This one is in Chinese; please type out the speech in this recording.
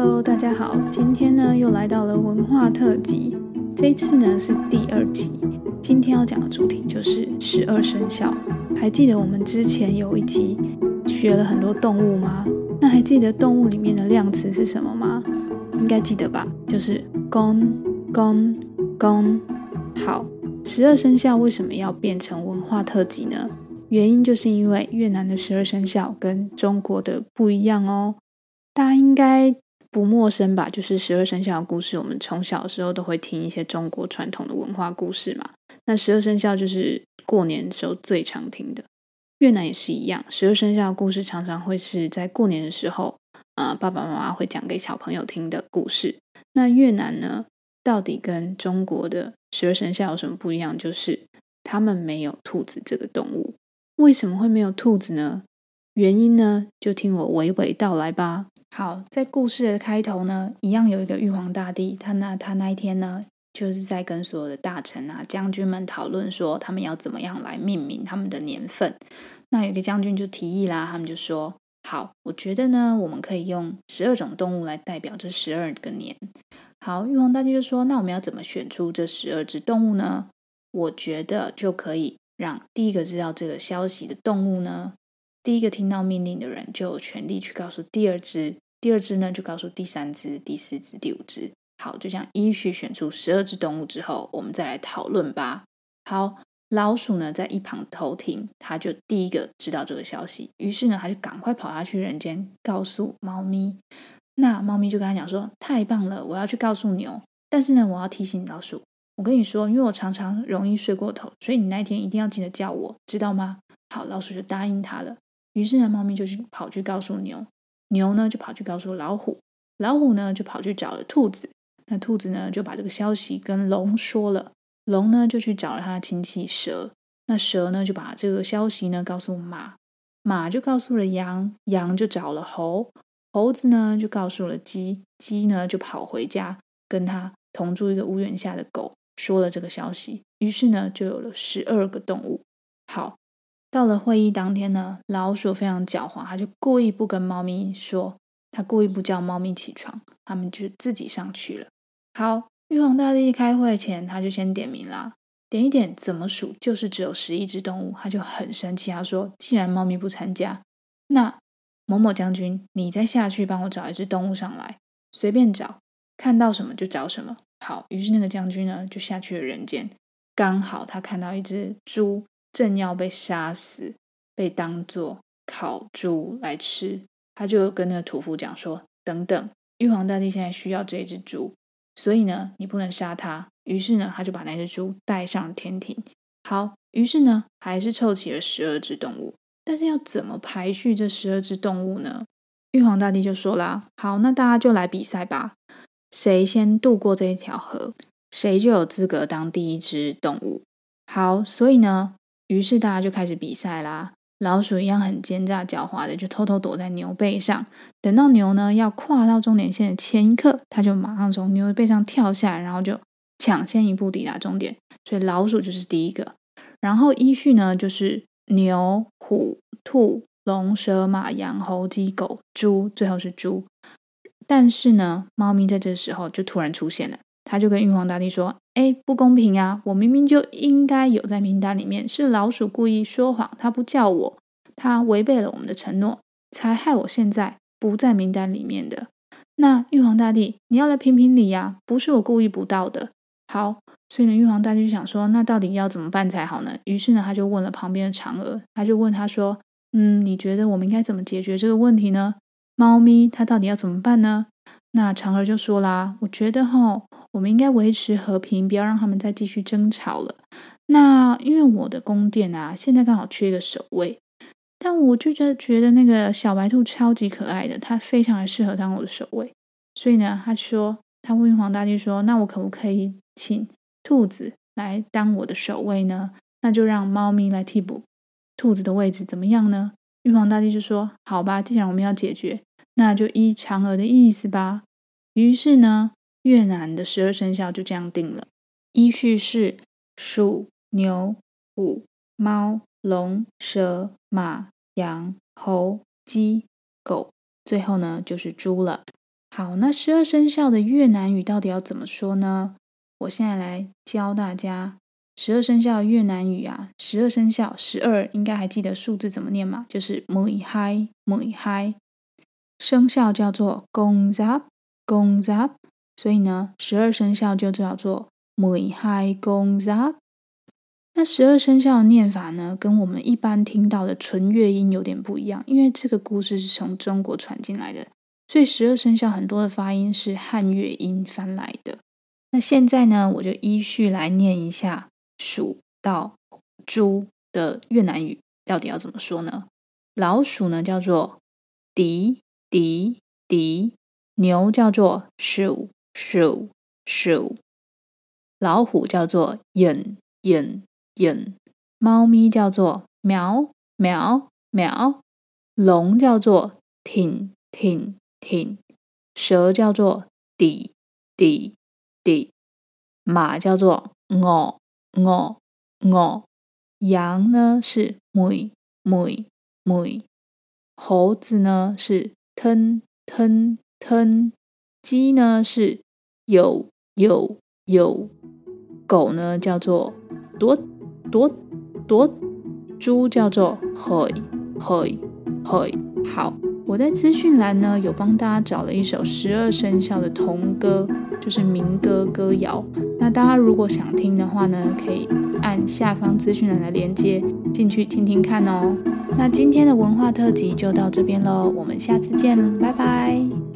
Hello，大家好，今天呢又来到了文化特辑，这次呢是第二集。今天要讲的主题就是十二生肖。还记得我们之前有一集学了很多动物吗？那还记得动物里面的量词是什么吗？应该记得吧？就是公、公、公。好，十二生肖为什么要变成文化特辑呢？原因就是因为越南的十二生肖跟中国的不一样哦。大家应该不陌生吧？就是十二生肖的故事，我们从小的时候都会听一些中国传统的文化故事嘛。那十二生肖就是过年的时候最常听的。越南也是一样，十二生肖的故事常常会是在过年的时候，呃，爸爸妈妈会讲给小朋友听的故事。那越南呢，到底跟中国的十二生肖有什么不一样？就是他们没有兔子这个动物。为什么会没有兔子呢？原因呢，就听我娓娓道来吧。好，在故事的开头呢，一样有一个玉皇大帝，他那他那一天呢，就是在跟所有的大臣啊、将军们讨论说，他们要怎么样来命名他们的年份。那有个将军就提议啦，他们就说：“好，我觉得呢，我们可以用十二种动物来代表这十二个年。”好，玉皇大帝就说：“那我们要怎么选出这十二只动物呢？我觉得就可以让第一个知道这个消息的动物呢。”第一个听到命令的人就有权利去告诉第二只，第二只呢就告诉第三只、第四只、第五只。好，就这样依序选出十二只动物之后，我们再来讨论吧。好，老鼠呢在一旁偷听，他就第一个知道这个消息，于是呢他就赶快跑下去人间告诉猫咪。那猫咪就跟他讲说：“太棒了，我要去告诉牛。但是呢，我要提醒老鼠，我跟你说，因为我常常容易睡过头，所以你那一天一定要记得叫我，知道吗？”好，老鼠就答应他了。于是呢，猫咪就去跑去告诉牛，牛呢就跑去告诉老虎，老虎呢就跑去找了兔子，那兔子呢就把这个消息跟龙说了，龙呢就去找了他的亲戚蛇，那蛇呢就把这个消息呢告诉马，马就告诉了羊，羊就找了猴，猴子呢就告诉了鸡，鸡呢就跑回家跟他同住一个屋檐下的狗说了这个消息，于是呢就有了十二个动物。好。到了会议当天呢，老鼠非常狡猾，它就故意不跟猫咪说，它故意不叫猫咪起床，它们就自己上去了。好，玉皇大帝开会前，他就先点名啦，点一点怎么数，就是只有十一只动物，他就很生气，他说：“既然猫咪不参加，那某某将军，你再下去帮我找一只动物上来，随便找，看到什么就找什么。”好，于是那个将军呢就下去了人间，刚好他看到一只猪。正要被杀死，被当作烤猪来吃，他就跟那个屠夫讲说：“等等，玉皇大帝现在需要这只猪，所以呢，你不能杀他。”于是呢，他就把那只猪带上天庭。好，于是呢，还是凑齐了十二只动物。但是要怎么排序这十二只动物呢？玉皇大帝就说啦：“好，那大家就来比赛吧，谁先渡过这一条河，谁就有资格当第一只动物。”好，所以呢。于是大家就开始比赛啦。老鼠一样很奸诈狡猾的，就偷偷躲在牛背上。等到牛呢要跨到终点线的前一刻，它就马上从牛的背上跳下来，然后就抢先一步抵达终点。所以老鼠就是第一个。然后依序呢就是牛、虎、兔、龙、蛇、马、羊、猴、鸡、狗、猪，最后是猪。但是呢，猫咪在这时候就突然出现了。他就跟玉皇大帝说：“哎，不公平啊！我明明就应该有在名单里面，是老鼠故意说谎，他不叫我，他违背了我们的承诺，才害我现在不在名单里面的。那玉皇大帝，你要来评评理呀！不是我故意不到的。好，所以呢，玉皇大帝就想说，那到底要怎么办才好呢？于是呢，他就问了旁边的嫦娥，他就问他说：嗯，你觉得我们应该怎么解决这个问题呢？猫咪它到底要怎么办呢？那嫦娥就说啦：我觉得哈。”我们应该维持和平，不要让他们再继续争吵了。那因为我的宫殿啊，现在刚好缺一个守卫，但我就觉得觉得那个小白兔超级可爱的，它非常的适合当我的守卫。所以呢，他说，他问玉皇大帝说：“那我可不可以请兔子来当我的守卫呢？那就让猫咪来替补兔子的位置，怎么样呢？”玉皇大帝就说：“好吧，既然我们要解决，那就依嫦娥的意思吧。”于是呢。越南的十二生肖就这样定了，依序是鼠、牛、虎、猫、龙、蛇、马、羊、猴、鸡、狗，最后呢就是猪了。好，那十二生肖的越南语到底要怎么说呢？我现在来教大家十二生肖越南语啊。十二生肖，十二应该还记得数字怎么念吗？就是 mười hai m 一 h i。生肖叫做 con giáp con giáp，所以呢，十二生肖就叫做 mười hai con giáp。那十二生肖的念法呢，跟我们一般听到的纯乐音有点不一样，因为这个故事是从中国传进来的，所以十二生肖很多的发音是汉乐音翻来的。那现在呢，我就依序来念一下鼠到猪的越南语到底要怎么说呢？老鼠呢叫做迪迪迪，牛叫做鼠鼠鼠，老虎叫做 yin yin yin，，猫咪叫做喵喵喵，龙叫做挺挺挺，蛇叫做底底底，马叫做哦哦哦，羊呢是妹妹妹，猴子呢是 ten ten ten，，鸡呢是有有有，狗呢叫做多。多多，猪叫做嘿嘿嘿。好，我在资讯栏呢有帮大家找了一首十二生肖的童歌，就是民歌歌谣。那大家如果想听的话呢，可以按下方资讯栏的链接进去听听看哦。那今天的文化特辑就到这边喽，我们下次见，拜拜。